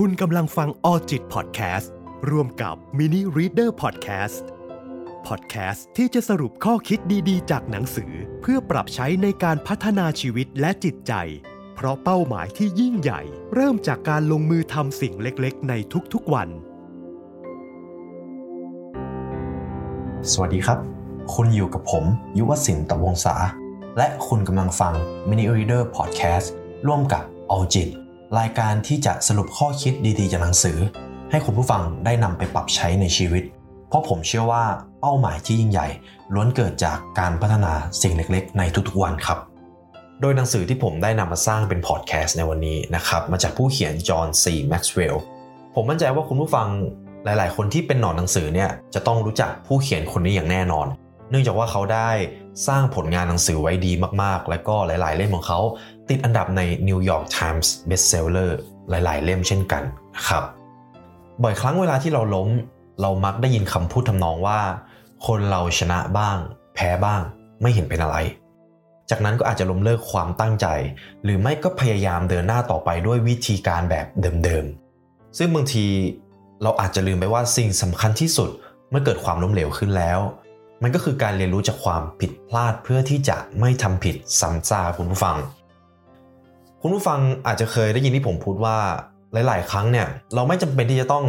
คุณกำลังฟัง Alljit พอดแคสต์ร่วมกับ Mini Reader พอดแคสต์พอดแคสต์ที่จะสรุปข้อคิดดีๆ จากหนังสือ เพื่อปรับใช้ในการพัฒนาชีวิตและจิตใจ เพราะเป้าหมายที่ยิ่งใหญ่ เริ่มจากการลงมือทำสิ่งเล็กๆ ในทุกๆวัน สวัสดีครับ คุณอยู่กับผม ยุวศิลป์ตะวงศาและคุณกำลังฟัง Mini Reader Podcast ร่วมกับ a l j i t รายการที่จะสรุปข้อคิดดีๆจากหนังสือ ให้คุณผู้ฟังได้นำไปปรับใช้ในชีวิต เพราะผมเชื่อว่าเป้าหมายที่ยิ่งใหญ่ ล้วนเกิดจากการพัฒนาสิ่งเล็กๆ ในทุกๆวันครับ โดยหนังสือที่ผมได้นำมาสร้างเป็นพอดแคสต์ในวันนี้นะครับมาจากผู้เขียนจอห์นซีแม็กซ์เวลล์ผมมั่นใจว่าคุณผู้ฟังหลาย ๆ คนที่เป็นหนอนหนังสือเนี่ยจะต้องรู้จักผู้เขียนคนนี้อย่างแน่นอน เนื่องจากว่าเขาได้สร้างผลงานหนังสือไว้ดีมากๆ และก็หลาย ๆ เล่มของเขา ติดอันดับใน New York Times Bestseller หลาย ๆ เล่มเช่นกันนะครับ บ่อยครั้งเวลาที่เราล้ม เรามักได้ยินคำพูดทำนองว่า คนเราชนะบ้าง แพ้บ้าง ไม่เห็นเป็นอะไร จากนั้นก็อาจจะล้มเลิกความตั้งใจ หรือไม่ก็พยายามเดินหน้าต่อไปด้วยวิธีการแบบเดิม ๆ ซึ่งบางทีเราอาจจะลืมไปว่าสิ่งสำคัญที่สุดเมื่อเกิดความล้มเหลวขึ้นแล้ว มันก็คือการเรียนรู้จากความผิดพลาดเพื่อที่จะไม่ทำผิดซ้ำซากคุณผู้ฟัง คุณผู้ฟังอาจจะเคยได้ยินที่ผมพูดว่าหลาย ๆ ครั้งเนี่ยเราไม่จำเป็นที่จะต้อง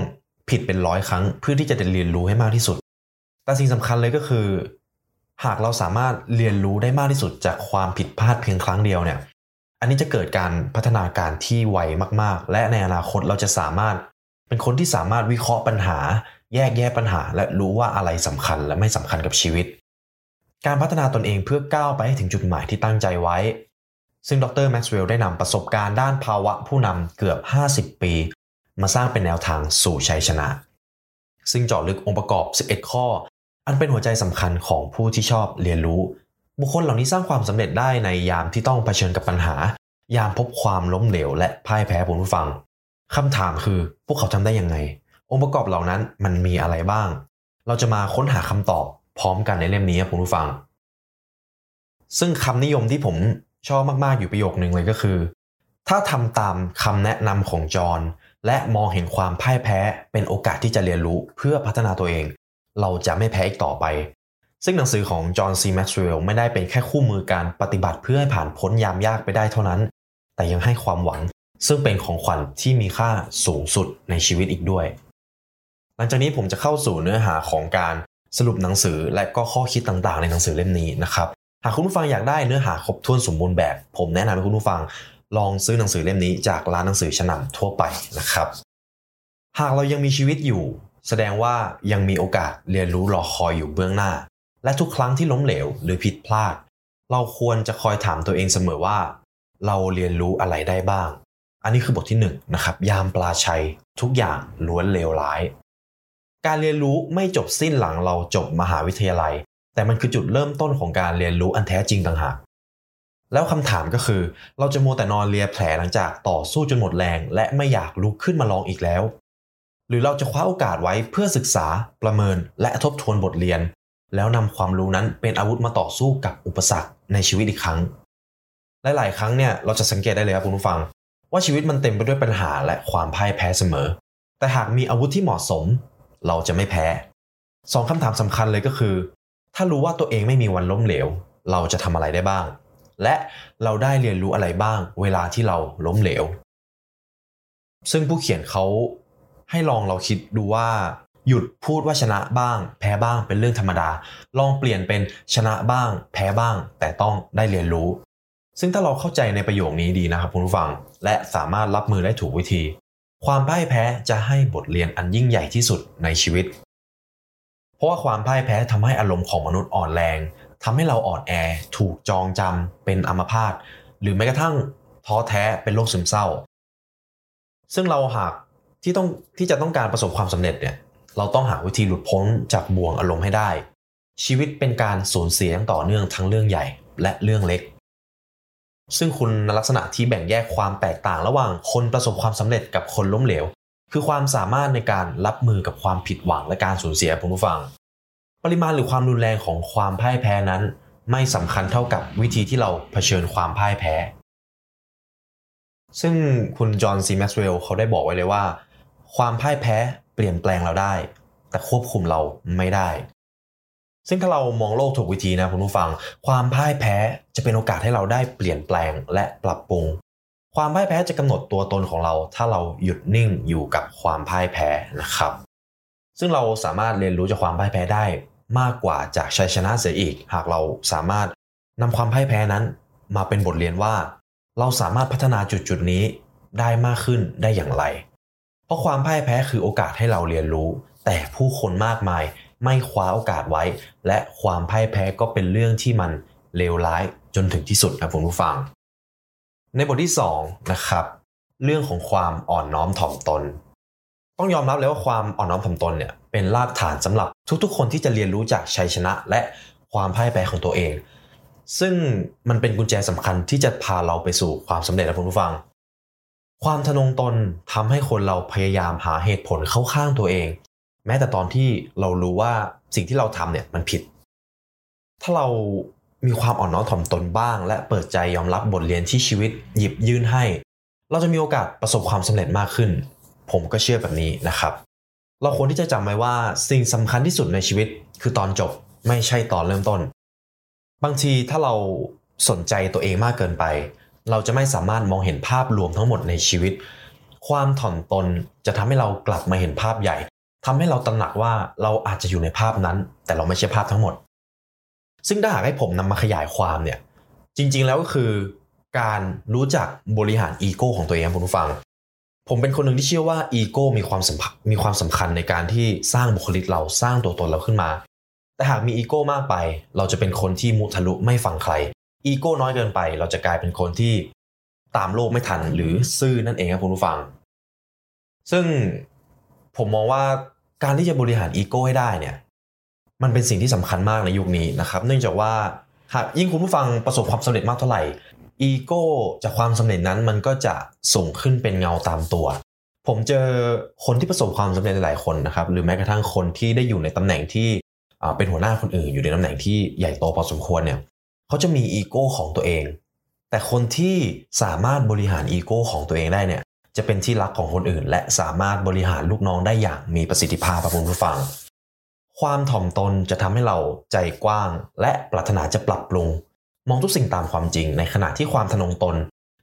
ผิดเป็นร้อยครั้ง เพื่อที่จะเรียนรู้ให้มากที่สุด แต่สิ่งสำคัญเลยก็คือ หากเราสามารถเรียนรู้ได้มากที่สุด จากความผิดพลาดเพียงครั้งเดียวเนี่ยอันนี้จะเกิดการพัฒนาการที่ไวมาก ๆ และในอนาคตเราจะสามารถเป็นคนที่สามารถวิเคราะห์ปัญหา แยกแยะปัญหา และรู้ว่าอะไรสำคัญและไม่สำคัญกับชีวิต การพัฒนาตนเองเพื่อก้าวไปให้ถึงจุดหมายที่ตั้งใจไว้ ซึ่งดรแม็กซ์เวลล์ได้นำประสบการณ์ด้านภาวะผู้นำเกือบ 50 ปี มาสร้างเป็นแนวทางสู่ชัยชนะ ซึ่งเจาะลึกองค์ประกอบ 11 ข้อ อันเป็นหัวใจสำคัญของผู้ที่ชอบเรียนรู้ บุคคลเหล่านี้สร้างความสำเร็จได้ในยามที่ต้องเผชิญกับปัญหา ยามพบความล้มเหลวและพ่ายแพ้ผู้ฟังคำถามคือพวกเขาทำได้ยังไง องค์ประกอบเหล่านั้นมันมีอะไรบ้าง เราจะมาค้นหาคำตอบพร้อมกันในเล่มนี้ครับคุณผู้ฟัง ซึ่งคำนิยมที่ผม ชอบมากๆอยู่ประโยคนึงเลยก็คือ ถ้าทำตามคำแนะนำของจอห์นและมองเห็นความพ่ายแพ้เป็นโอกาสที่จะเรียนรู้เพื่อพัฒนาตัวเอง เราจะไม่แพ้อีกต่อไป ซึ่งหนังสือของจอห์นซีแม็กซ์เวลล์ไม่ได้เป็นแค่คู่มือการปฏิบัติเพื่อให้ผ่านพ้นยามยากไปได้เท่านั้น แต่ยังให้ความหวัง ซึ่งเป็นของขวัญที่มีค่าสูงสุดในชีวิตอีกด้วย หลังจากนี้ผมจะเข้าสู่เนื้อหาของการสรุปหนังสือและก็ข้อคิดต่างๆ ในหนังสือเล่มนี้นะครับ หากคุณผู้ฟังอยากได้เนื้อหาครบถ้วนสมบูรณ์แบบ ผมแนะนำให้คุณผู้ฟัง ลองซื้อหนังสือเล่มนี้จากร้านหนังสือชั้นนำทั่วไปนะครับ หากเรายังมีชีวิตอยู่ แสดงว่ายังมีโอกาสเรียนรู้รอคอยอยู่เบื้องหน้า และทุกครั้งที่ล้มเหลวหรือผิดพลาด เราควรจะคอยถามตัวเองเสมอว่า เราเรียนรู้อะไรได้บ้าง อันนี้คือบทที่1นนะครับยามปลาชัย ทุกอย่างล้วนเลวร้าย การเรียนรู้ไม่จบสิ้นหลังเราจบมหาวิทยาลัย แต่มันคือจุดเริ่มต้นของการเรียนรู้อันแท้จริงต่างหาก แล้วคำถามก็คือ เราจะมัวแต่นอนเลียแผลหลังจากต่อสู้จนหมดแรง และไม่อยากลุกขึ้นมาลองอีกแล้ว หรือเราจะคว้าโอกาสไว้เพื่อศึกษา ประเมิน และทบทวนบทเรียน แล้วนำความรู้นั้นเป็นอาวุธมาต่อสู้กับอุปสรรคในชีวิตอีกครั้งหลายๆครั้งเนี่ยเราจะสังเกตได้เลยครับคุณผู้ฟัง ว่าชีวิตมันเต็มไปด้วยปัญหาและความพ่ายแพ้เสมอ แต่หากมีอาวุธที่เหมาะสม เราจะไม่แพ้สองคำถามสำคัญเลยก็คือ ถ้ารู้ว่าตัวเองไม่มีวันล้มเหลว เราจะทำอะไรได้บ้าง และเราได้เรียนรู้อะไรบ้าง เวลาที่เราล้มเหลว ซึ่งผู้เขียนเขาให้ลองเราคิดดูว่าหยุดพูดว่าชนะบ้าง แพ้บ้างเป็นเรื่องธรรมดา ลองเปลี่ยนเป็นชนะบ้าง แพ้บ้าง แต่ต้องได้เรียนรู้ ซึ่งถ้าเราเข้าใจในประโยคนี้ดีนะครับคุณผู้ฟัง และสามารถรับมือได้ถูกวิธี ความพ่ายแพ้จะให้บทเรียนอันยิ่งใหญ่ที่สุดในชีวิต เพราะว่าความพ่ายแพ้ทำให้อารมณ์ของมนุษย์อ่อนแรงทำให้เราอ่อนแอถูกจองจำเป็นอัมพาตหรือแม้กระทั่งท้อแท้เป็นโรคซึมเศร้า ซึ่งเราหากที่ต้องที่จะต้องการประสบความสำเร็จเนี่ยเราต้องหาวิธีหลุดพ้นจากบ่วงอารมณ์ให้ได้ ชีวิตเป็นการสูญเสียต่อเนื่องทั้งเรื่องใหญ่และเรื่องเล็ก ซึ่งคุณลักษณะที่แบ่งแยกความแตกต่างระหว่างคนประสบความสำเร็จกับคนล้มเหลว คือความสามารถในการรับมือกับความผิดหวังและการสูญเสียผู้ฟัง ปริมาณหรือความรุนแรงของความพ่ายแพ้นั้น ไม่สำคัญเท่ากับวิธีที่เราเผชิญความพ่ายแพ้ ซึ่งคุณจอห์นซีแม็กซ์เวลล์เขาได้บอกไว้เลยว่า ความพ่ายแพ้เปลี่ยนแปลงเราได้ แต่ควบคุมเราไม่ได้ ซึ่งถ้าเรามองโลกถูกวิธีนะคุณผู้ฟัง ความพ่ายแพ้จะเป็นโอกาสให้เราได้เปลี่ยนแปลงและปรับปรุง ความพ่ายแพ้จะกำหนดตัวตนของเรา ถ้าเราหยุดนิ่งอยู่กับความพ่ายแพ้นะครับ ซึ่งเราสามารถเรียนรู้จากความพ่ายแพ้ได้มากกว่าจากชัยชนะเสียอีก หากเราสามารถนำความพ่ายแพ้นั้น มาเป็นบทเรียนว่า เราสามารถพัฒนาจุดจุดนี้ได้มากขึ้นได้อย่างไร เพราะความพ่ายแพ้คือโอกาสให้เราเรียนรู้ แต่ผู้คนมากมายไม่คว้าโอกาสไว้ และความพ่ายแพ้ก็เป็นเรื่องที่มันเลวร้ายจนถึงที่สุดนะคุณผู้ฟัง ในบทที่2นะครับเรื่องของความอ่อนน้อมถ่อมตน ต้องยอมรับเลยว่าความอ่อนน้อมถ่อมตนเนี่ยเป็นรากฐานสำหรับทุกๆ คนที่จะเรียนรู้จากชัยชนะ และความพ่ายแพ้ของตัวเอง ซึ่งมันเป็นกุญแจสำคัญที่จะพาเราไปสู่ความสำเร็จนะคุณผู้ฟัง ความทะนงตนทำให้คนเราพยายามหาเหตุผลเข้าข้างตัวเอง แม้แต่ตอนที่เรารู้ว่าสิ่งที่เราทำเนี่ยมันผิด ถ้าเรา มีความอ่อนน้อมถ่อมตนบ้าง และเปิดใจยอมรับบทเรียนที่ชีวิตหยิบยื่นให้ เราจะมีโอกาสประสบความสำเร็จมากขึ้น ผมก็เชื่อแบบนี้นะครับ เราควรที่จะจำไว้ว่าสิ่งสำคัญที่สุดในชีวิต คือตอนจบไม่ใช่ตอนเริ่มต้น บางทีถ้าเราสนใจตัวเองมากเกินไป เราจะไม่สามารถมองเห็นภาพรวมทั้งหมดในชีวิต ความถ่อมตนจะทำให้เรากลับมาเห็นภาพใหญ่ทำให้เราตระหนักว่าเราอาจจะอยู่ในภาพนั้น แต่เราไม่ใช่ภาพทั้งหมด ซึ่งถ้าหากให้ผมนำมาขยายความเนี่ย จริง ๆ แล้วก็คือการรู้จักบริหารอีโก้ของตัวเองคุณผู้ฟัง ผมเป็นคนหนึ่งที่เชื่อว่าอีโก้มีความสำคัญมีความสำคัญในการที่สร้างบุคลิกเราสร้างตัวตนเราขึ้นมา แต่หากมีอีโก้มากไป เราจะเป็นคนที่มุทะลุไม่ฟังใคร อีโก้น้อยเกินไป เราจะกลายเป็นคนที่ตามโลกไม่ทันหรือซื่อนั่นเองครับคุณผู้ฟัง ซึ่งผมมองว่าการที่จะบริหารอีโก้ให้ได้เนี่ย มันเป็นสิ่งที่สำคัญมากในยุคนี้นะครับ เนื่องจากว่าหากยิ่งคุณผู้ฟังประสบความสำเร็จมากเท่าไหร่อีโก้จากความสำเร็จนั้นมันก็จะส่งขึ้นเป็นเงาตามตัว ผมเจอคนที่ประสบความสำเร็จหลายคนนะครับ หรือแม้กระทั่งคนที่ได้อยู่ในตำแหน่งที่เป็นหัวหน้าคนอื่นอยู่ในตำแหน่งที่ใหญ่โตพอสมควรเนี่ยเขาจะมีอีโก้ของตัวเอง แต่คนที่สามารถบริหารอีโก้ของตัวเองได้เนี่ยจะเป็นที่รักของคนอื่น และสามารถบริหารลูกน้องได้อย่างมีประสิทธิภาพครับคุณผู้ฟัง ความถ่อมตนจะทำให้เราใจกว้าง และปรารถนาจะปรับปรุง มองทุกสิ่งตามความจริง ในขณะที่ความทะนงตน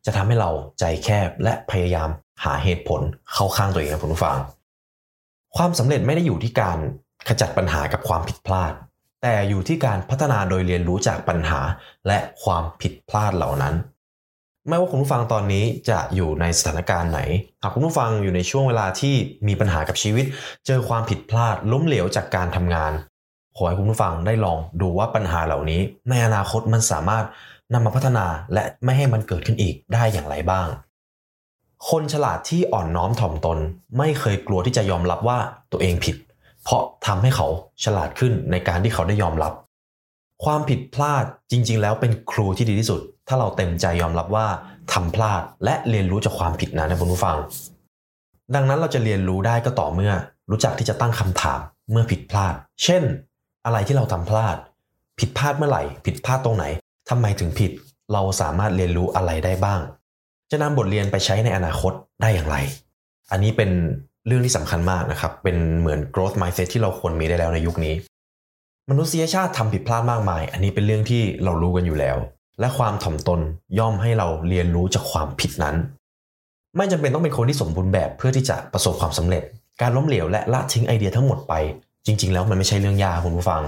จะทำให้เราใจแคบและพยายามหาเหตุผลเข้าข้างตัวเองครับคุณผู้ฟัง ความสำเร็จไม่ได้อยู่ที่การขจัดปัญหากับความผิดพลาด แต่อยู่ที่การพัฒนาโดยเรียนรู้จากปัญหาและความผิดพลาดเหล่านั้น ไม่ว่าคุณผู้ฟังตอนนี้จะอยู่ในสถานการณ์ไหน หากคุณผู้ฟังอยู่ในช่วงเวลาที่มีปัญหากับชีวิต เจอความผิดพลาดล้มเหลวจากการทำงาน ขอให้คุณผู้ฟังได้ลองดูว่าปัญหาเหล่านี้ ในอนาคตมันสามารถนำมาพัฒนาและไม่ให้มันเกิดขึ้นอีกได้อย่างไรบ้าง คนฉลาดที่อ่อนน้อมถ่อมตน ไม่เคยกลัวที่จะยอมรับว่าตัวเองผิด เพราะทำให้เขาฉลาดขึ้นในการที่เขาได้ยอมรับ ความผิดพลาดจริง ๆ แล้วเป็นครูที่ดีที่สุด ถ้าเราเต็มใจยอมรับว่าทำพลาดและเรียนรู้จากความผิดนั้นนะคุณผู้ฟัง ดังนั้นเราจะเรียนรู้ได้ก็ต่อเมื่อ รู้จักที่จะตั้งคำถามเมื่อผิดพลาด เช่น อะไรที่เราทำพลาด ผิดพลาดเมื่อไหร่ ผิดพลาดตรงไหนทำไมถึงผิด เราสามารถเรียนรู้อะไรได้บ้าง จะนำบทเรียนไปใช้ในอนาคตได้อย่างไร อันนี้เป็นเรื่องที่สำคัญมากนะครับ เป็นเหมือน growth mindset ที่เราควรมีได้แล้วในยุคนี้ มนุษยชาติทำผิดพลาดมากมาย อันนี้เป็นเรื่องที่เรารู้กันอยู่แล้ว และความถ่อมตนย่อมให้เราเรียนรู้จากความผิดนั้น ไม่จำเป็นต้องเป็นคนที่สมบูรณ์แบบเพื่อที่จะประสบความสำเร็จ การล้มเหลวและละทิ้งไอเดียทั้งหมดไป จริง ๆ แล้วมันไม่ใช่เรื่องยากคุณผู้ฟัง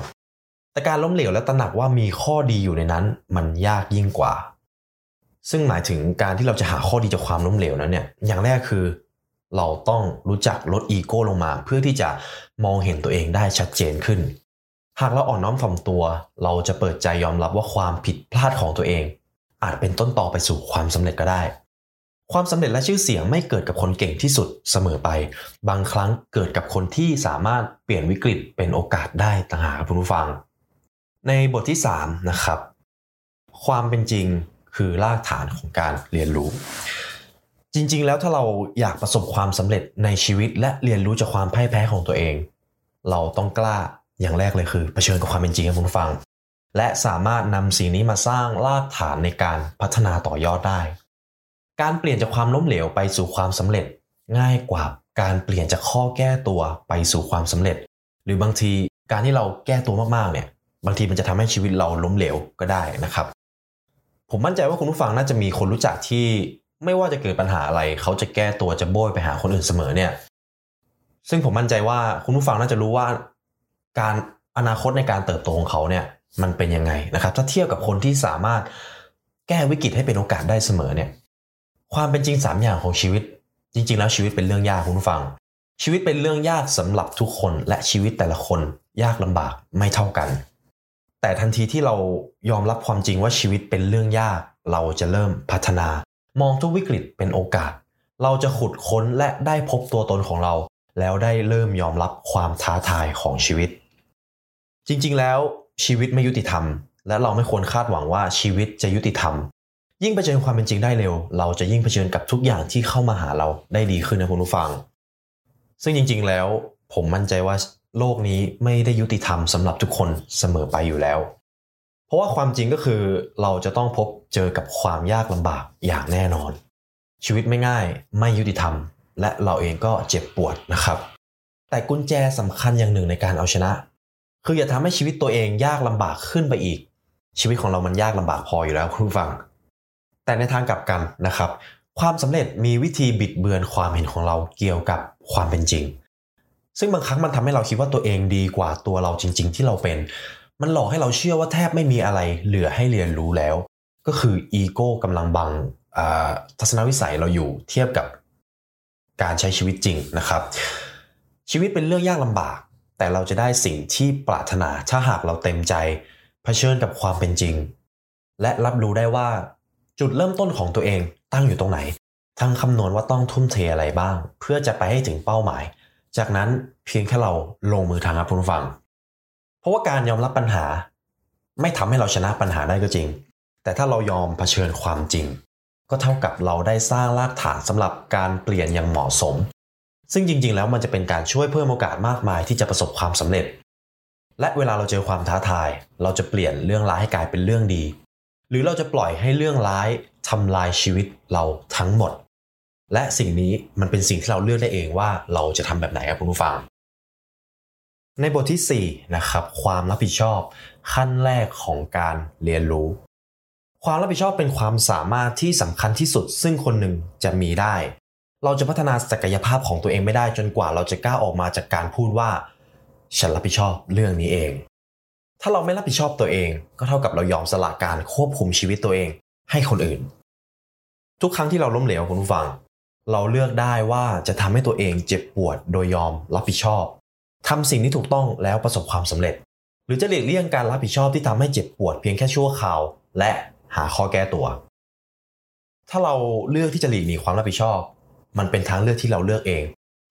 แต่การล้มเหลวและตระหนักว่ามีข้อดีอยู่ในนั้น มันยากยิ่งกว่า ซึ่งหมายถึงการที่เราจะหาข้อดีจากความล้มเหลวนั้นเนี่ยอย่างแรกคือเราต้องรู้จักลดอีโก้ลงมา เพื่อที่จะมองเห็นตัวเองได้ชัดเจนขึ้น หากเราอ่อนน้อมถ่อมตัว เราจะเปิดใจยอมรับว่าความผิดพลาดของตัวเอง อาจเป็นต้นต่อไปสู่ความสำเร็จก็ได้ ความสำเร็จและชื่อเสียงไม่เกิดกับคนเก่งที่สุดเสมอไป บางครั้งเกิดกับคนที่สามารถเปลี่ยนวิกฤตเป็นโอกาสได้ต่างหากคุณผู้ฟัง ในบทที่3นะครับความเป็นจริงคือรากฐานของการเรียนรู้ จริงๆ แล้วถ้าเราอยากประสบความสำเร็จในชีวิตและเรียนรู้จากความพ่ายแพ้ของตัวเอง เราต้องกล้า อย่างแรกเลยคือเผชิญกับความเป็นจริงครับคุณผู้ฟัง และสามารถนำสิ่งนี้มาสร้างรากฐานในการพัฒนาต่อยอดได้ การเปลี่ยนจากความล้มเหลวไปสู่ความสำเร็จ ง่ายกว่าการเปลี่ยนจากข้อแก้ตัวไปสู่ความสำเร็จ หรือบางทีการที่เราแก้ตัวมากๆเนี่ยบางทีมันจะทำให้ชีวิตเราล้มเหลวก็ได้นะครับ ผมมั่นใจว่าคุณผู้ฟังน่าจะมีคนรู้จักที่ไม่ว่าจะเกิดปัญหาอะไร เขาจะแก้ตัวจะโบยไปหาคนอื่นเสมอเนี่ย ซึ่งผมมั่นใจว่าคุณผู้ฟังน่าจะรู้ว่า การอนาคตในการเติบโตของเขาเนี่ยมันเป็นยังไงนะครับ ถ้าเทียบกับคนที่สามารถแก้วิกฤตให้เป็นโอกาสได้เสมอเนี่ยความเป็นจริง 3 อย่างของชีวิต จริง ๆ แล้วชีวิตเป็นเรื่องยากคุณผู้ฟัง ชีวิตเป็นเรื่องยากสำหรับทุกคนและชีวิตแต่ละคนยากลำบากไม่เท่ากัน แต่ทันทีที่เรายอมรับความจริงว่าชีวิตเป็นเรื่องยากเราจะเริ่มพัฒนา มองทุกวิกฤตเป็นโอกาส เราจะขุดค้นและได้พบตัวตนของเรา แล้วได้เริ่มยอมรับความท้าทายของชีวิต จริงๆ แล้วชีวิตไม่ยุติธรรม และเราไม่ควรคาดหวังว่าชีวิตจะยุติธรรม ยิ่งเผชิญความเป็นจริงได้เร็ว เราจะยิ่งเผชิญกับทุกอย่างที่เข้ามาหาเราได้ดีขึ้นนะคุณผู้ฟัง ซึ่งจริง ๆ แล้ว ผมมั่นใจว่าโลกนี้ไม่ได้ยุติธรรมสำหรับทุกคนเสมอไปอยู่แล้ว เพราะว่าความจริงก็คือเราจะต้องพบเจอกับความยากลำบากอย่างแน่นอน ชีวิตไม่ง่ายไม่ยุติธรรม และเราเองก็เจ็บปวดนะครับ แต่กุญแจสำคัญอย่างหนึ่งในการเอาชนะ คืออย่าทำให้ชีวิตตัวเองยากลำบากขึ้นไปอีก ชีวิตของเรามันยากลำบากพออยู่แล้วคุณฟัง แต่ในทางกลับกันนะครับ ความสำเร็จมีวิธีบิดเบือนความเห็นของเราเกี่ยวกับความเป็นจริง ซึ่งบางครั้งมันทำให้เราคิดว่าตัวเองดีกว่าตัวเราจริง ๆ ที่เราเป็น มันหลอกให้เราเชื่อว่าแทบไม่มีอะไรเหลือให้เรียนรู้แล้ว ก็คืออีโก้กำลังบังทัศนวิสัยเราอยู่เทียบกับการใช้ชีวิตจริงนะครับ ชีวิตเป็นเรื่องยากลำบาก แต่เราจะได้สิ่งที่ปรารถนาถ้าหากเราเต็มใจเผชิญกับความเป็นจริง และรับรู้ได้ว่า จุดเริ่มต้นของตัวเองตั้งอยู่ตรงไหน ทั้งคำนวณว่าต้องทุ่มเทอะไรบ้าง เพื่อจะไปให้ถึงเป้าหมาย จากนั้นเพียงแค่เราลงมือทำครับคุณผู้ฟัง เพราะว่าการยอมรับปัญหา ไม่ทำให้เราชนะปัญหาได้ก็จริง แต่ถ้าเรายอมเผชิญความจริง ก็เท่ากับเราได้สร้างรากฐานสำหรับการเปลี่ยนอย่างเหมาะสม ซึ่งจริงๆ แล้วมันจะเป็นการช่วยเพิ่มโอกาสมากมายที่จะประสบความสำเร็จ และเวลาเราเจอความท้าทาย เราจะเปลี่ยนเรื่องร้ายให้กลายเป็นเรื่องดี หรือเราจะปล่อยให้เรื่องร้ายทำลายชีวิตเราทั้งหมด และสิ่งนี้มันเป็นสิ่งที่เราเลือกได้เองว่าเราจะทำแบบไหนครับคุณผู้ฟัง ในบทที่4นะครับความรับผิดชอบขั้นแรกของการเรียนรู้ ความรับผิดชอบเป็นความสามารถที่สำคัญที่สุด ซึ่งคนหนึ่งจะมีได้ เราจะพัฒนาศักยภาพของตัวเองไม่ได้จนกว่าเราจะกล้าออกมาจากการพูดว่า ฉันรับผิดชอบเรื่องนี้เอง ถ้าเราไม่รับผิดชอบตัวเอง ก็เท่ากับเรายอมสละการควบคุมชีวิตตัวเอง ให้คนอื่น ทุกครั้งที่เราล้มเหลวคุณผู้ฟัง เราเลือกได้ว่าจะทำให้ตัวเองเจ็บปวดโดยยอมรับผิดชอบทำสิ่งที่ถูกต้องแล้วประสบความสำเร็จ หรือจะหลีกเลี่ยงการรับผิดชอบที่ทำให้เจ็บปวดเพียงแค่ชั่วคราว และหาข้อแก้ตัว ถ้าเราเลือกที่จะหลีกหนีความรับผิดชอบ มันเป็นทางเลือกที่เราเลือกเอง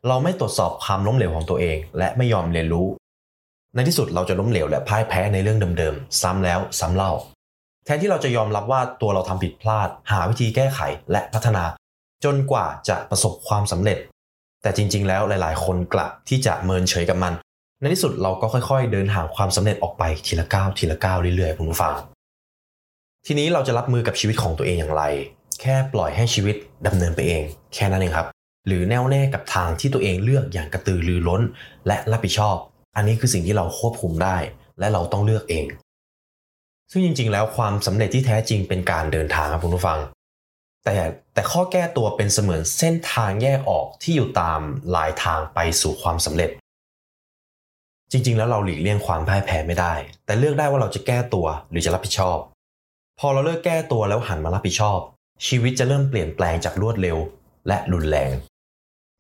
เราไม่ตรวจสอบความล้มเหลวของตัวเอง และไม่ยอมเรียนรู้ ในที่สุดเราจะล้มเหลวและพ่ายแพ้ในเรื่องเดิมๆซ้ำแล้วซ้ำเล่า แทนที่เราจะยอมรับว่าตัวเราทำผิดพลาด หาวิธีแก้ไขและพัฒนา จนกว่าจะประสบความสำเร็จ แต่จริง ๆ แล้วหลายๆ คนกลับที่จะเมินเฉยกับมัน ในที่สุดเราก็ค่อย ๆ เดินห่างความสำเร็จออกไปทีละก้าวทีละก้าวเรื่อยๆคุณผู้ฟังทีนี้เราจะรับมือกับชีวิตของตัวเองอย่างไร แค่ปล่อยให้ชีวิตดำเนินไปเอง แค่นั้นเองครับ หรือแน่วแน่กับทางที่ตัวเองเลือกอย่างกระตือรือร้น และรับผิดชอบ อันนี้คือสิ่งที่เราควบคุมได้ และเราต้องเลือกเอง ซึ่งจริง ๆ แล้วความสำเร็จที่แท้จริงเป็นการเดินทางครับคุณผู้ฟัง แต่แต่ข้อแก้ตัวเป็นเสมือนเส้นทางแยกออกที่อยู่ตามลายทางไปสู่ความสำเร็จ จริง ๆ แล้วเราหลีกเลี่ยงความพ่ายแพ้ไม่ได้ แต่เลือกได้ว่าเราจะแก้ตัวหรือจะรับผิดชอบ พอเราเลิกแก้ตัวแล้วหันมารับผิดชอบ ชีวิตจะเริ่มเปลี่ยนแปลงจากรวดเร็ว และรุนแรง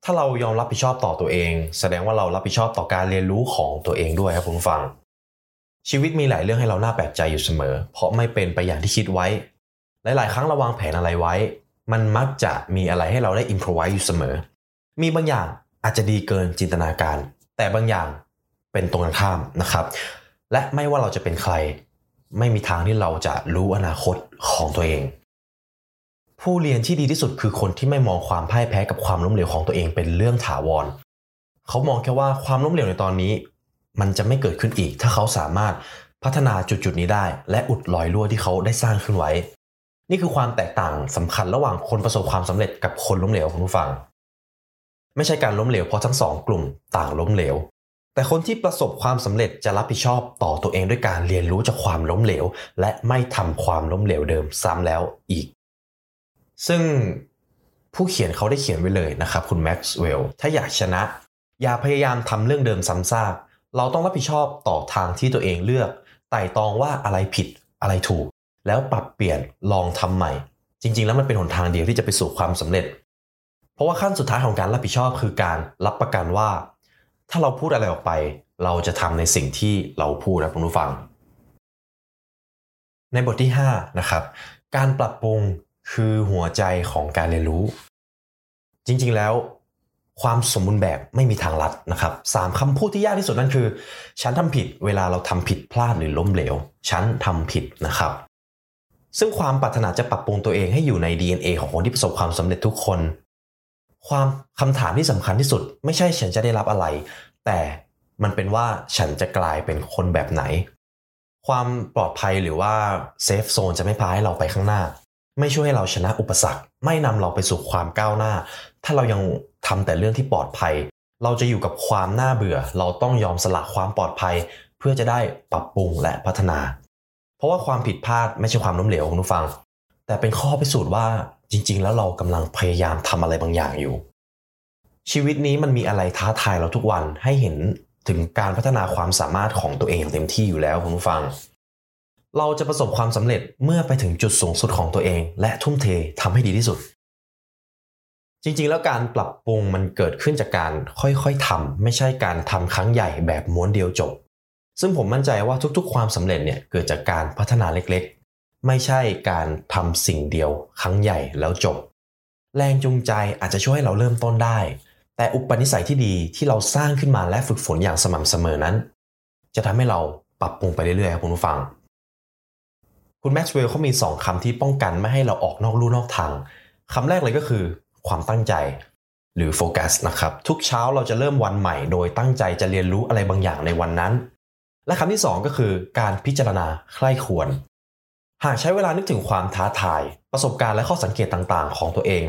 ถ้าเรายอมรับผิดชอบต่อตัวเอง แสดงว่าเรารับผิดชอบต่อการเรียนรู้ของตัวเองด้วยครับคุณฟัง ชีวิตมีหลายเรื่องให้เราหน่าแปลกใจอยู่เสมอ เพราะไม่เป็นไปอย่างที่คิดไว้ หลาย ๆ ครั้งเราวางแผนอะไรไว้ มันมักจะมีอะไรให้เราได้อินพรไว้อยู่เสมอ มีบางอย่างอาจจะดีเกินจินตนาการ แต่บางอย่างเป็นตรงกันข้ามนะครับ และไม่ว่าเราจะเป็นใคร ไม่มีทางที่เราจะรู้อนาคตของตัวเอง ผู้เรียนที่ดีที่สุดคือคนที่ไม่มองความพ่ายแพ้กับความล้มเหลวของตัวเองเป็นเรื่องถาวร เขามองแค่ว่าความล้มเหลวในตอนนี้ มันจะไม่เกิดขึ้นอีก ถ้าเขาสามารถพัฒนาจุดจุดนี้ได้ และอุดรอยรั่วที่เขาได้สร้างขึ้นไว้ นี่คือความแตกต่างสำคัญระหว่างคนประสบความสำเร็จกับคนล้มเหลวคุณผู้ฟัง ไม่ใช่การล้มเหลวเพราะทั้งสองกลุ่มต่างล้มเหลว แต่คนที่ประสบความสำเร็จจะรับผิดชอบต่อตัวเองด้วยการเรียนรู้จากความล้มเหลว และไม่ทำความล้มเหลวเดิมซ้ำแล้วอีก ซึ่งผู้เขียนเขาได้เขียนไว้เลยนะครับ คุณแม็กซ์เวลล์ถ้าอยากชนะ อย่าพยายามทำเรื่องเดิมซ้ำซากเราต้องรับผิดชอบต่อทางที่ตัวเองเลือก ไต่ตองว่าอะไรผิดอะไรถูก แล้วปรับเปลี่ยนลองทำใหม่ จริง ๆ แล้วมันเป็นหนทางเดียวที่จะไปสู่ความสำเร็จ เพราะว่าขั้นสุดท้ายของการรับผิดชอบคือการรับประกันว่า ถ้าเราพูดอะไรออกไป เราจะทำในสิ่งที่เราพูดนะคุณผู้ฟัง ในบทที่5นะครับการปรับปรุง คือหัวใจของการเรียนรู้ จริงๆแล้ว ความสมบูรณ์แบบไม่มีทางลัดนะครับสามคำพูดที่ยากที่สุดนั่นคือ ฉันทำผิดเวลาเราทำผิดพลาดหรือล้มเหลว ฉันทำผิดนะครับ ซึ่งความปรารถนาจะปรับปรุงตัวเองให้อยู่ใน DNA ของคนที่ประสบความสำเร็จทุกคน ความคำถามที่สำคัญที่สุด ไม่ใช่ฉันจะได้รับอะไร แต่มันเป็นว่าฉันจะกลายเป็นคนแบบไหน ความปลอดภัยหรือว่าเซฟโซนจะไม่พาให้เราไปข้างหน้า ไม่ช่วยให้เราชนะอุปสรรค ไม่นำเราไปสู่ความก้าวหน้า ถ้าเรายังทำแต่เรื่องที่ปลอดภัย เราจะอยู่กับความน่าเบื่อ เราต้องยอมสละความปลอดภัย เพื่อจะได้ปรับปรุงและพัฒนา เพราะว่าความผิดพลาดไม่ใช่ความล้มเหลวคุณผู้ฟัง แต่เป็นข้อพิสูจน์ว่าจริง ๆ แล้วเรากำลังพยายามทำอะไรบางอย่างอยู่ ชีวิตนี้มันมีอะไรท้าทายเราทุกวันให้เห็นถึงการพัฒนาความสามารถของตัวเองเต็มที่อยู่แล้วคุณผู้ฟัง เราจะประสบความสำเร็จเมื่อไปถึงจุดสูงสุดของตัวเอง และทุ่มเททำให้ดีที่สุด จริงๆ แล้วการปรับปรุงมันเกิดขึ้นจากการค่อยๆทำไม่ใช่การทำครั้งใหญ่แบบม้วนเดียวจบ ซึ่งผมมั่นใจว่าทุกๆ ความสำเร็จเนี่ยเกิดจากการพัฒนาเล็กๆ ไม่ใช่การทำสิ่งเดียว ครั้งใหญ่แล้วจบ แรงจูงใจอาจจะช่วยให้เราเริ่มต้นได้ แต่อุปนิสัยที่ดีที่เราสร้างขึ้นมาและฝึกฝนอย่างสม่ำเสมอนั้น จะทำให้เราปรับปรุงไปเรื่อยๆครับคุณผู้ฟัง คุณแม็กซ์เวลล์เขามี 2คำที่ป้องกันไม่ให้เราออกนอกลู่นอกทางคำแรกเลยก็คือ ความตั้งใจหรือโฟกัสนะครับ ทุกเช้าเราจะเริ่มวันใหม่ โดยตั้งใจจะเรียนรู้อะไรบางอย่างในวันนั้น และคำที่ 2 ก็คือการพิจารณาใคร่ควร หากใช้เวลานึกถึงความท้าทาย ประสบการณ์และข้อสังเกตต่างๆ ของตัวเอง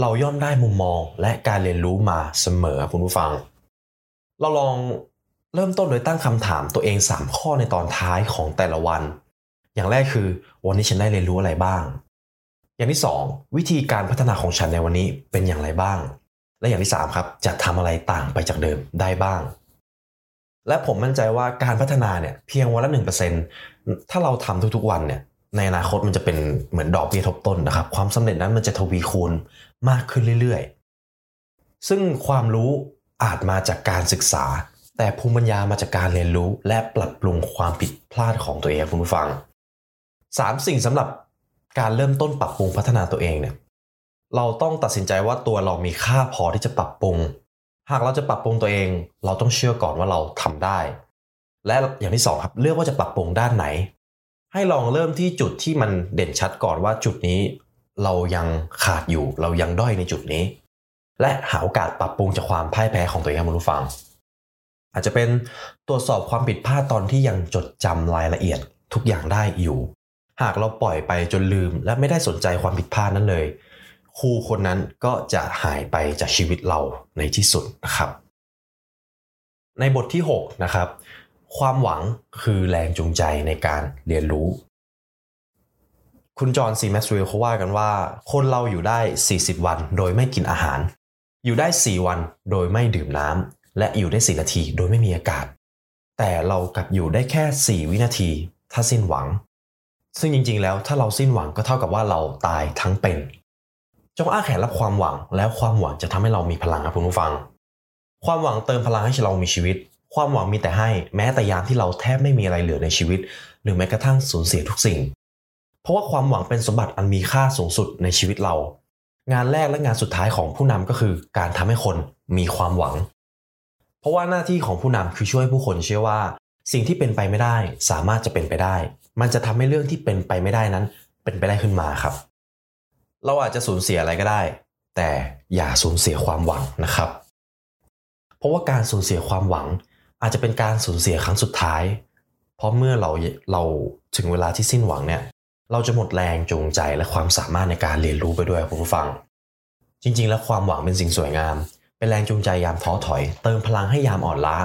เราย่อมได้มุมมองและการเรียนรู้มาเสมอคุณผู้ฟัง เราลองเริ่มต้นโดยตั้งคำถามตัวเอง 3 ข้อในตอนท้ายของแต่ละวัน อย่างแรกคือวันนี้ฉันได้เรียนรู้อะไรบ้าง อย่างที่ 2 วิธีการพัฒนาของฉันในวันนี้เป็นอย่างไรบ้าง และอย่างที่ 3 ครับ จะทำอะไรต่างไปจากเดิมได้บ้าง และผมมั่นใจว่าการพัฒนาเนี่ยเพียงวันละ1%ถ้าเราทำทุกๆวันเนี่ยในอนาคตมันจะเป็นเหมือนดอกเบี้ยทบต้นนะครับ ความสำเร็จนั้นมันจะทวีคูณมากขึ้นเรื่อยๆ ซึ่งความรู้อาจมาจากการศึกษา แต่ภูมิปัญญามาจากการเรียนรู้ และปรับปรุงความผิดพลาดของตัวเองคุณผู้ฟัง 3สิ่งสำหรับการเริ่มต้นปรับปรุงพัฒนาตัวเองเนี่ยเราต้องตัดสินใจว่าตัวเรามีค่าพอที่จะปรับปรุง หากเราจะปรับปรุงตัวเอง เราต้องเชื่อก่อนว่าเราทำได้ และอย่างที่สองครับเลือกว่าจะปรับปรุงด้านไหน ให้ลองเริ่มที่จุดที่มันเด่นชัดก่อนว่าจุดนี้ เรายังขาดอยู่ เรายังด้อยในจุดนี้ และหาโอกาสปรับปรุงจากความพ่ายแพ้ของตัวเองครับคุณผู้ฟัง อาจจะเป็นตรวจสอบความผิดพลาดตอนที่ยังจดจำรายละเอียดทุกอย่างได้อยู่ หากเราปล่อยไปจนลืม และไม่ได้สนใจความผิดพลาดนั้นเลย ครูคนนั้นก็จะหายไปจากชีวิตเราในที่สุดนะครับ ในบทที่6นะครับความหวังคือแรงจูงใจในการเรียนรู้ คุณจอห์นซีแมสเวลเขาว่ากันว่า คนเราอยู่ได้ 40 วันโดยไม่กินอาหาร อยู่ได้ 4 วันโดยไม่ดื่มน้ำและอยู่ได้ 4 นาทีโดยไม่มีอากาศ แต่เรากลับอยู่ได้แค่ 4 วินาที ถ้าสิ้นหวัง ซึ่งจริงๆ แล้วถ้าเราสิ้นหวังก็เท่ากับว่าเราตายทั้งเป็น จงอ้าแขนรับความหวังแล้วความหวังจะทำให้เรามีพลังครับคุณผู้ฟัง ความหวังเติมพลังให้เรามีชีวิต ความหวังมีแต่ให้ แม้แต่ยามที่เราแทบไม่มีอะไรเหลือในชีวิต หรือแม้กระทั่งสูญเสียทุกสิ่ง เพราะว่าความหวังเป็นสมบัติอันมีค่าสูงสุดในชีวิตเรา งานแรกและงานสุดท้ายของผู้นำก็คือ การทำให้คนมีความหวัง เพราะว่าหน้าที่ของผู้นำคือช่วยผู้คนเชื่อว่า สิ่งที่เป็นไปไม่ได้สามารถจะเป็นไปได้ มันจะทำให้เรื่องที่เป็นไปไม่ได้นั้น เป็นไปได้ขึ้นมาครับ เราอาจจะสูญเสียอะไรก็ได้ แต่อย่าสูญเสียความหวังนะครับ เพราะว่าการสูญเสียความหวัง อาจจะเป็นการสูญเสียครั้งสุดท้าย เพราะเมื่อเราเราถึงเวลาที่สิ้นหวังเนี่ยเราจะหมดแรงจูงใจและความสามารถในการเรียนรู้ไปด้วยคุณผู้ฟัง จริง ๆ แล้วความหวังเป็นสิ่งสวยงาม เป็นแรงจูงใจยามท้อถอย เติมพลังให้ยามอ่อนล้า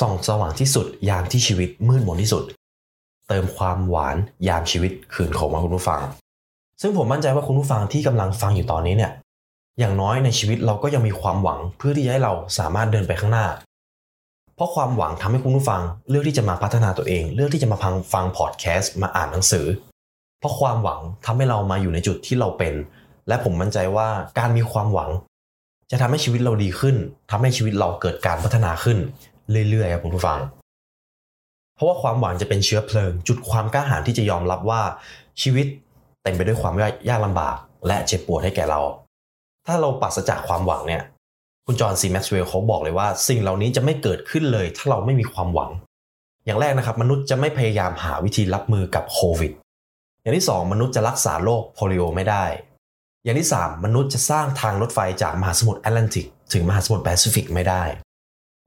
ส่องสว่างที่สุดยามที่ชีวิตมืดมนที่สุด เติมความหวานยามชีวิตคืนขมมาคุณผู้ฟัง ซึ่งผมมั่นใจว่าคุณผู้ฟังที่กำลังฟังอยู่ตอนนี้เนี่ยอย่างน้อยในชีวิตเราก็ยังมีความหวังเพื่อที่จะให้เราสามารถเดินไปข้างหน้า เพราะความหวังทำให้คุณผู้ฟังเลือกที่จะมาพัฒนาตัวเอง เลือกที่จะมาฟังฟังพอดแคสต์มาอ่านหนังสือ เพราะความหวังทำให้เรามาอยู่ในจุดที่เราเป็น และผมมั่นใจว่าการมีความหวัง จะทำให้ชีวิตเราดีขึ้นทำให้ชีวิตเราเกิดการพัฒนาขึ้น เรื่อยๆครับคุณผู้ฟัง เพราะว่าความหวังจะเป็นเชื้อเพลิง จุดความกล้าหาญที่จะยอมรับว่าชีวิตเต็มไปด้วยความยากลำบาก และเจ็บปวดให้แก่เรา ถ้าเราปราศจากความหวังเนี่ย คุณจอห์นซีแม็กซ์เวลล์เขาบอกเลยว่า สิ่งเหล่านี้จะไม่เกิดขึ้นเลย ถ้าเราไม่มีความหวัง อย่างแรกนะครับ มนุษย์จะไม่พยายามหาวิธีรับมือกับโควิด อย่างที่ 2 มนุษย์จะรักษาโรคโพลิโอไม่ได้ อย่างที่ 3 มนุษย์จะสร้างทางรถไฟจากมหาสมุทรแอตแลนติก ถึงมหาสมุทรแปซิฟิกไม่ได้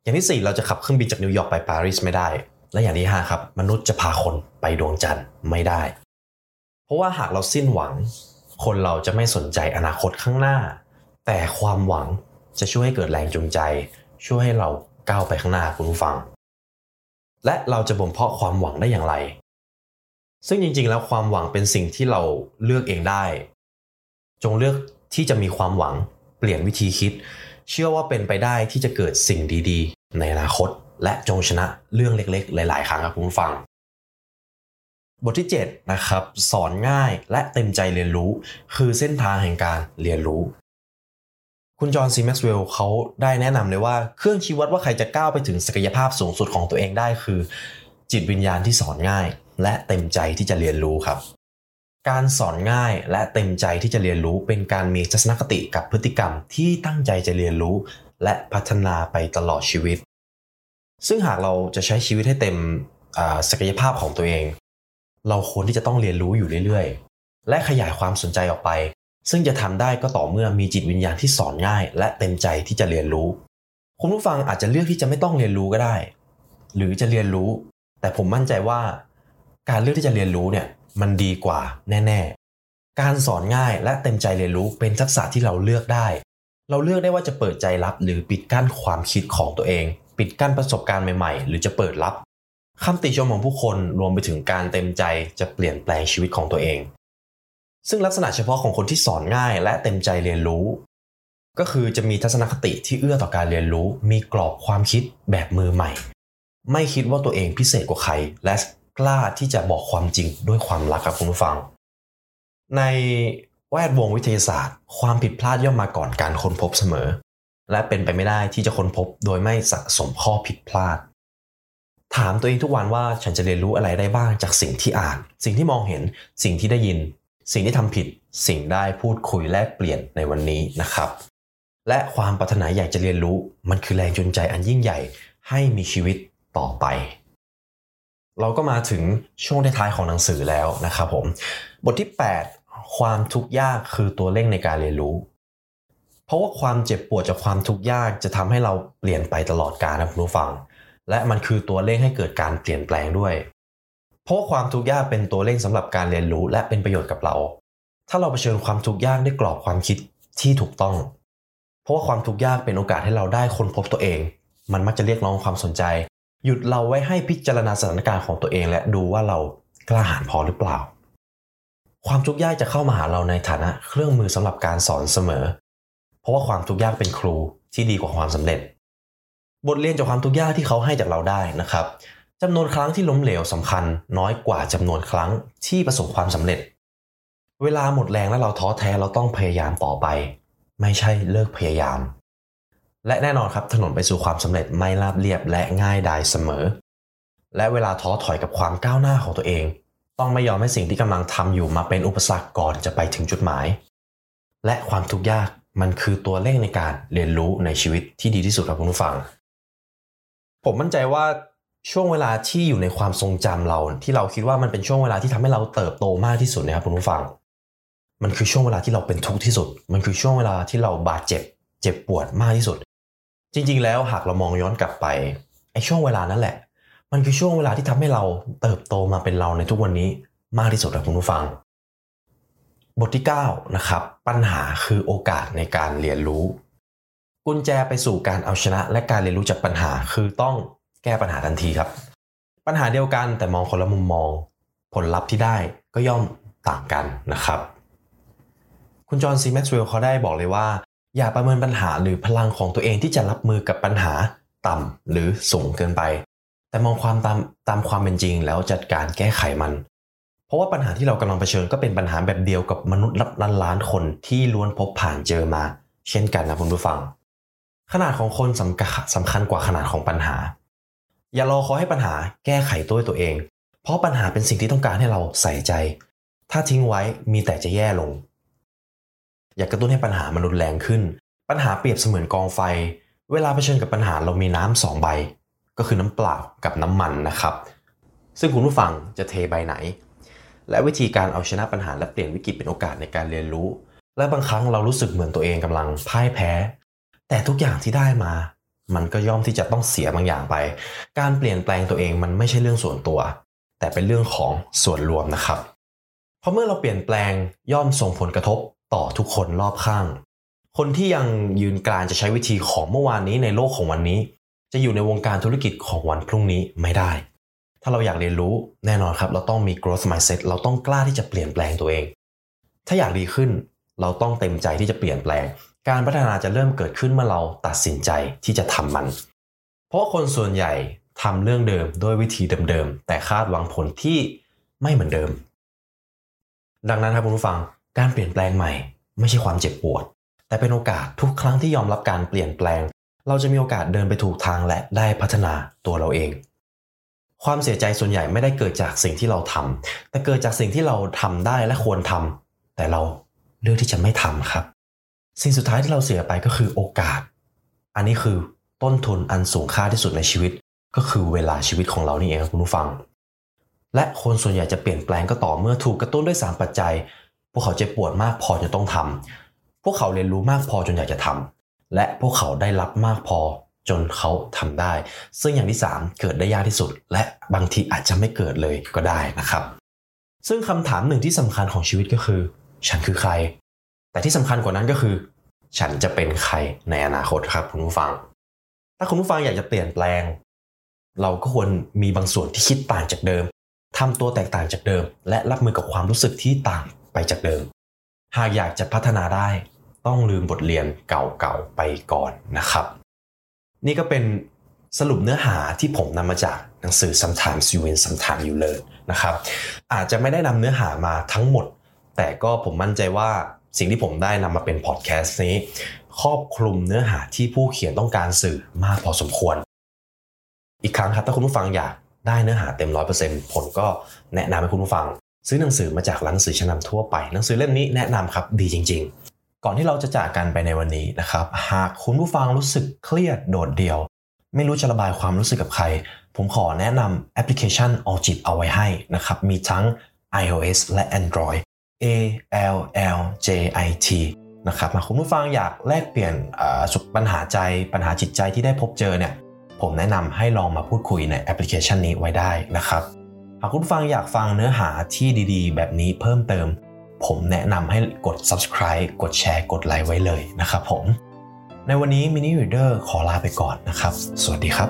อย่างที่ 4 เราจะขับเครื่องบินจากนิวยอร์กไปปารีสไม่ได้ และอย่างที่5ครับมนุษย์จะพาคนไปดวงจันทร์ไม่ได้ เพราะว่าหากเราสิ้นหวัง คนเราจะไม่สนใจอนาคตข้างหน้า แต่ความหวังจะช่วยให้เกิดแรงจูงใจ ช่วยให้เราก้าวไปข้างหน้าคุณผู้ฟัง และเราจะบ่มเพาะความหวังได้อย่างไร ซึ่งจริงๆ แล้วความหวังเป็นสิ่งที่เราเลือกเองได้ จงเลือกที่จะมีความหวังเปลี่ยนวิธีคิด เชื่อว่าเป็นไปได้ที่จะเกิดสิ่งดีๆ ในอนาคต และจงชนะเรื่องเล็กๆ หลาย ๆ ครั้งครับคุณผู้ฟัง บทที่7นะครับสอนง่ายและเต็มใจเรียนรู้ คือเส้นทางแห่งการเรียนรู้ คุณจอห์นซีแม็กซ์เวลล์เขาได้แนะนำเลยว่าเครื่องชี้วัดว่าใครจะก้าวไปถึงศักยภาพสูงสุดของตัวเองได้คือ จิตวิญญาณที่สอนง่าย และเต็มใจที่จะเรียนรู้ครับการสอนง่ายและเต็มใจที่จะเรียนรู้เป็นการมีทัศนคติกับพฤติกรรมที่ตั้งใจจะเรียนรู้ และพัฒนาไปตลอดชีวิต ซึ่งหากเราจะใช้ชีวิตให้เต็มศักยภาพของตัวเอง เราควรที่จะต้องเรียนรู้อยู่เรื่อยๆ และขยายความสนใจออกไป ซึ่งจะทำได้ก็ต่อเมื่อมีจิตวิญญาณที่สอนง่าย และเต็มใจที่จะเรียนรู้ คุณผู้ฟังอาจจะเลือกที่จะไม่ต้องเรียนรู้ก็ได้ หรือจะเรียนรู้ แต่ผมมั่นใจว่า การเลือกที่จะเรียนรู้เนี่ยมันดีกว่าแน่ๆ การสอนง่ายและเต็มใจเรียนรู้เป็นทักษะที่เราเลือกได้ เราเลือกได้ว่าจะเปิดใจรับหรือปิดกั้นความคิดของตัวเอง ปิดกั้นประสบการณ์ใหม่ๆ หรือจะเปิดรับคำติชมของผู้คนรวมไปถึงการเต็มใจจะเปลี่ยนแปลงชีวิตของตัวเอง ซึ่งลักษณะเฉพาะของคนที่สอนง่ายและเต็มใจเรียนรู้ ก็คือจะมีทัศนคติที่เอื้อต่อการเรียนรู้ มีกรอบความคิดแบบมือใหม่ ไม่คิดว่าตัวเองพิเศษกว่าใคร และกล้าที่จะบอกความจริงด้วยความรักกับคุณผู้ฟัง ในแวดวงวิทยาศาสตร์ ความผิดพลาดย่อมมาก่อนการค้นพบเสมอ และเป็นไปไม่ได้ที่จะค้นพบโดยไม่สะสมข้อผิดพลาด ถามตัวเองทุกวันว่าฉันจะเรียนรู้อะไรได้บ้างจากสิ่งที่อ่าน สิ่งที่มองเห็นสิ่งที่ได้ยิน สิ่งที่ทำผิด สิ่งได้พูดคุยแลกเปลี่ยนในวันนี้นะครับ และความปรารถนาอยากจะเรียนรู้ มันคือแรงจูงใจอันยิ่งใหญ่ให้มีชีวิตต่อไป เราก็มาถึงช่วงท้ายๆของหนังสือแล้วนะครับผมบทที่ 8 ความทุกข์ยากคือตัวเร่งในการเรียนรู้ เพราะว่าความเจ็บปวดจากความทุกข์ยากจะทำให้เราเปลี่ยนไปตลอดกาลนะคุณผู้ฟัง และมันคือตัวเร่งให้เกิดการเปลี่ยนแปลงด้วย เพราะว่าความทุกข์ยากเป็นตัวเร่งสำหรับการเรียนรู้และเป็นประโยชน์กับเรา ถ้าเราเผชิญความทุกข์ยากด้วยกรอบความคิดที่ถูกต้อง เพราะว่าความทุกข์ยากเป็นโอกาสให้เราได้ค้นพบตัวเอง มันมักจะเรียกร้องความสนใจ หยุดเราไว้ให้พิจารณาสถานการณ์ของตัวเอง และดูว่าเรากล้าหาญพอหรือเปล่า ความทุกข์ยากจะเข้ามาหาเราในฐานะเครื่องมือสำหรับการสอนเสมอ เพราะว่าความทุกข์ยากเป็นครูที่ดีกว่าความสำเร็จ บทเรียนจากความทุกข์ยากที่เขาให้จากเราได้นะครับจำนวนครั้งที่ล้มเหลวสำคัญ น้อยกว่าจำนวนครั้งที่ประสบความสำเร็จ เวลาหมดแรงและเราท้อแท้เราต้องพยายามต่อไป ไม่ใช่เลิกพยายาม และแน่นอนครับถนนไปสู่ความสำเร็จไม่ราบเรียบและง่ายดายเสมอ และเวลาท้อถอยกับความก้าวหน้าของตัวเอง ต้องไม่ยอมให้สิ่งที่กำลังทำอยู่มาเป็นอุปสรรคก่อนจะไปถึงจุดหมาย และความทุกข์ยาก มันคือตัวเร่งในการเรียนรู้ในชีวิตที่ดีที่สุดครับคุณผู้ฟัง ผมมั่นใจว่าช่วงเวลาที่อยู่ในความทรงจำเรา ที่เราคิดว่ามันเป็นช่วงเวลาที่ทำให้เราเติบโตมากที่สุดนะครับคุณผู้ฟัง มันคือช่วงเวลาที่เราเป็นทุกข์ที่สุด มันคือช่วงเวลาที่เราบาดเจ็บ เจ็บปวดมากที่สุด จริง ๆ แล้วหากเรามองย้อนกลับไปไอ้ช่วงเวลานั้นแหละ มันคือช่วงเวลาที่ทำให้เราเติบโตมาเป็นเราในทุกวันนี้มากที่สุดครับคุณผู้ฟัง บทที่9นะครับปัญหาคือโอกาสในการเรียนรู้ กุญแจไปสู่การเอาชนะ และการเรียนรู้จากปัญหาคือต้องแก้ปัญหาทันทีครับ ปัญหาเดียวกันแต่มองคนละมุมมอง ผลลัพธ์ที่ได้ก็ย่อมต่างกันนะครับ คุณจอห์นซีแม็กซ์เวลล์เขาได้บอกเลยว่า อย่าประเมินปัญหาหรือพลังของตัวเองที่จะรับมือกับปัญหาต่ำหรือสูงเกินไป แต่มองความตามตามความเป็นจริงแล้วจัดการแก้ไขมัน เพราะว่าปัญหาที่เรากำลังเผชิญก็เป็นปัญหาแบบเดียวกับมนุษย์ล้านล้านคนที่ล้วนพบผ่านเจอมา เช่นกันนะคุณผู้ฟัง ขนาดของคนสำคัญสำคัญกว่าขนาดของปัญหา อย่ารอคอยให้ปัญหาแก้ไขตัวตัวเอง เพราะปัญหาเป็นสิ่งที่ต้องการให้เราใส่ใจ ถ้าทิ้งไว้มีแต่จะแย่ลง อยากกระตุ้นให้ปัญหามันรุนแรงขึ้น ปัญหาเปรียบเสมือนกองไฟ เวลาเผชิญกับปัญหาเรามีน้ำสองใบ ก็คือน้ำเปล่ากับน้ำมันนะครับ ซึ่งคุณผู้ฟังจะเทใบไหน และวิธีการเอาชนะปัญหาและเปลี่ยนวิกฤตเป็นโอกาสในการเรียนรู้ และบางครั้งเรารู้สึกเหมือนตัวเองกำลังพ่ายแพ้ แต่ทุกอย่างที่ได้มา มันก็ย่อมที่จะต้องเสียบางอย่างไป การเปลี่ยนแปลงตัวเองมันไม่ใช่เรื่องส่วนตัว แต่เป็นเรื่องของส่วนรวมนะครับ เพราะเมื่อเราเปลี่ยนแปลงย่อมส่งผลกระทบต่อทุกคนรอบข้าง คนที่ยังยืนกรานจะใช้วิธีของเมื่อวานนี้ในโลกของวันนี้ จะอยู่ในวงการธุรกิจของวันพรุ่งนี้ไม่ได้ ถ้าเราอยากเรียนรู้แน่นอนครับ เราต้องมี growth mindset เราต้องกล้าที่จะเปลี่ยนแปลงตัวเอง ถ้าอยากดีขึ้นเราต้องเต็มใจที่จะเปลี่ยนแปลง การพัฒนาจะเริ่มเกิดขึ้นเมื่อเราตัดสินใจที่จะทำมัน เพราะคนส่วนใหญ่ทำเรื่องเดิมด้วยวิธีเดิมๆแต่คาดหวังผลที่ไม่เหมือนเดิม ดังนั้นครับคุณผู้ฟังการเปลี่ยนแปลงใหม่ ไม่ใช่ความเจ็บปวด แต่เป็นโอกาสทุกครั้งที่ยอมรับการเปลี่ยนแปลง เราจะมีโอกาสเดินไปถูกทางและได้พัฒนาตัวเราเอง ความเสียใจส่วนใหญ่ไม่ได้เกิดจากสิ่งที่เราทำแต่เกิดจากสิ่งที่เราทำได้และควรทำแต่เราเลือกที่จะไม่ทำครับ สิ่งสุดท้ายที่เราเสียไปก็คือโอกาส อันนี้คือต้นทุนอันสูงค่าที่สุดในชีวิต ก็คือเวลาชีวิตของเรานี่เองครับคุณผู้ฟัง และคนส่วนใหญ่จะเปลี่ยนแปลงก็ต่อเมื่อถูกกระตุ้นด้วยสามปัจจัย พวกเขาเจ็บปวดมากพอจนต้องทำพวกเขาเรียนรู้มากพอจนอยากจะทำและพวกเขาได้รับมากพอ จนเขาทำได้ ซึ่งอย่างที่ 3 เกิดได้ยากที่สุด และบางทีอาจจะไม่เกิดเลยก็ได้นะครับ ซึ่งคำถามหนึ่งที่สำคัญของชีวิตก็คือ ฉันคือใคร แต่ที่สำคัญกว่านั้นก็คือ ฉันจะเป็นใครในอนาคตครับคุณผู้ฟัง ถ้าคุณผู้ฟังอยากจะเปลี่ยนแปลง เราก็ควรมีบางส่วนที่คิดต่างจากเดิมทำตัวแตกต่างจากเดิม และรับมือกับความรู้สึกที่ต่างไปจากเดิม หากอยากจะพัฒนาได้ต้องลืมบทเรียนเก่าๆไปก่อนนะครับ นี่ก็เป็นสรุปเนื้อหาที่ผมนำมาจากหนังสือ Sometimes You Win Sometimes You Learn นะครับ อาจจะไม่ได้นำเนื้อหามาทั้งหมด แต่ก็ผมมั่นใจว่าสิ่งที่ผมได้นำมาเป็นพอดแคสต์นี้ ครอบคลุมเนื้อหาที่ผู้เขียนต้องการสื่อมากพอสมควร อีกครั้งครับถ้าคุณผู้ฟังอยากได้เนื้อหาเต็มร้อยเปอร์เซ็นต์ผมก็แนะนำให้คุณผู้ฟัง ซื้อหนังสือมาจากร้านหนังสือชั้นนำทั่วไป หนังสือเล่มนี้แนะนำครับดีจริง ๆ ก่อนที่เราจะจากกันไปในวันนี้นะครับ หากคุณผู้ฟังรู้สึกเครียดโดดเดี่ยว ไม่รู้จะระบายความรู้สึกกับใคร ผมขอแนะนำแอปพลิเคชัน All จิตเอาไว้ให้นะครับ มีทั้ง iOS และ Android A L L J I T นะครับหากคุณผู้ฟังอยากแลกเปลี่ยนทุกปัญหาใจปัญหาจิตใจที่ได้พบเจอเนี่ยผมแนะนำให้ลองมาพูดคุยในแอปพลิเคชันนี้ไว้ได้นะครับ หากคุณฟังอยากฟังเนื้อหาที่ดีๆ แบบนี้เพิ่มเติม ผมแนะนำให้กด subscribe กดแชร์ กดไลค์ไว้เลยนะครับผม ในวันนี้ Mini Reader ขอลาไปก่อนนะครับ สวัสดีครับ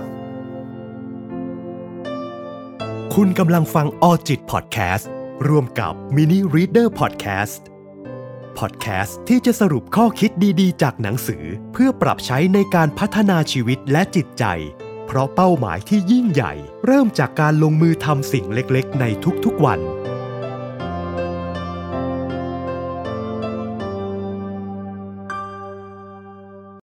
คุณกำลังฟังออจิตพอดแคสต์ร่วมกับ Mini Reader Podcast Podcast ที่จะสรุปข้อคิดดีๆ จากหนังสือ เพื่อปรับใช้ในการพัฒนาชีวิตและจิตใจ เพราะเป้าหมายที่ยิ่งใหญ่ เริ่มจากการลงมือทำสิ่งเล็กๆ ในทุกๆวัน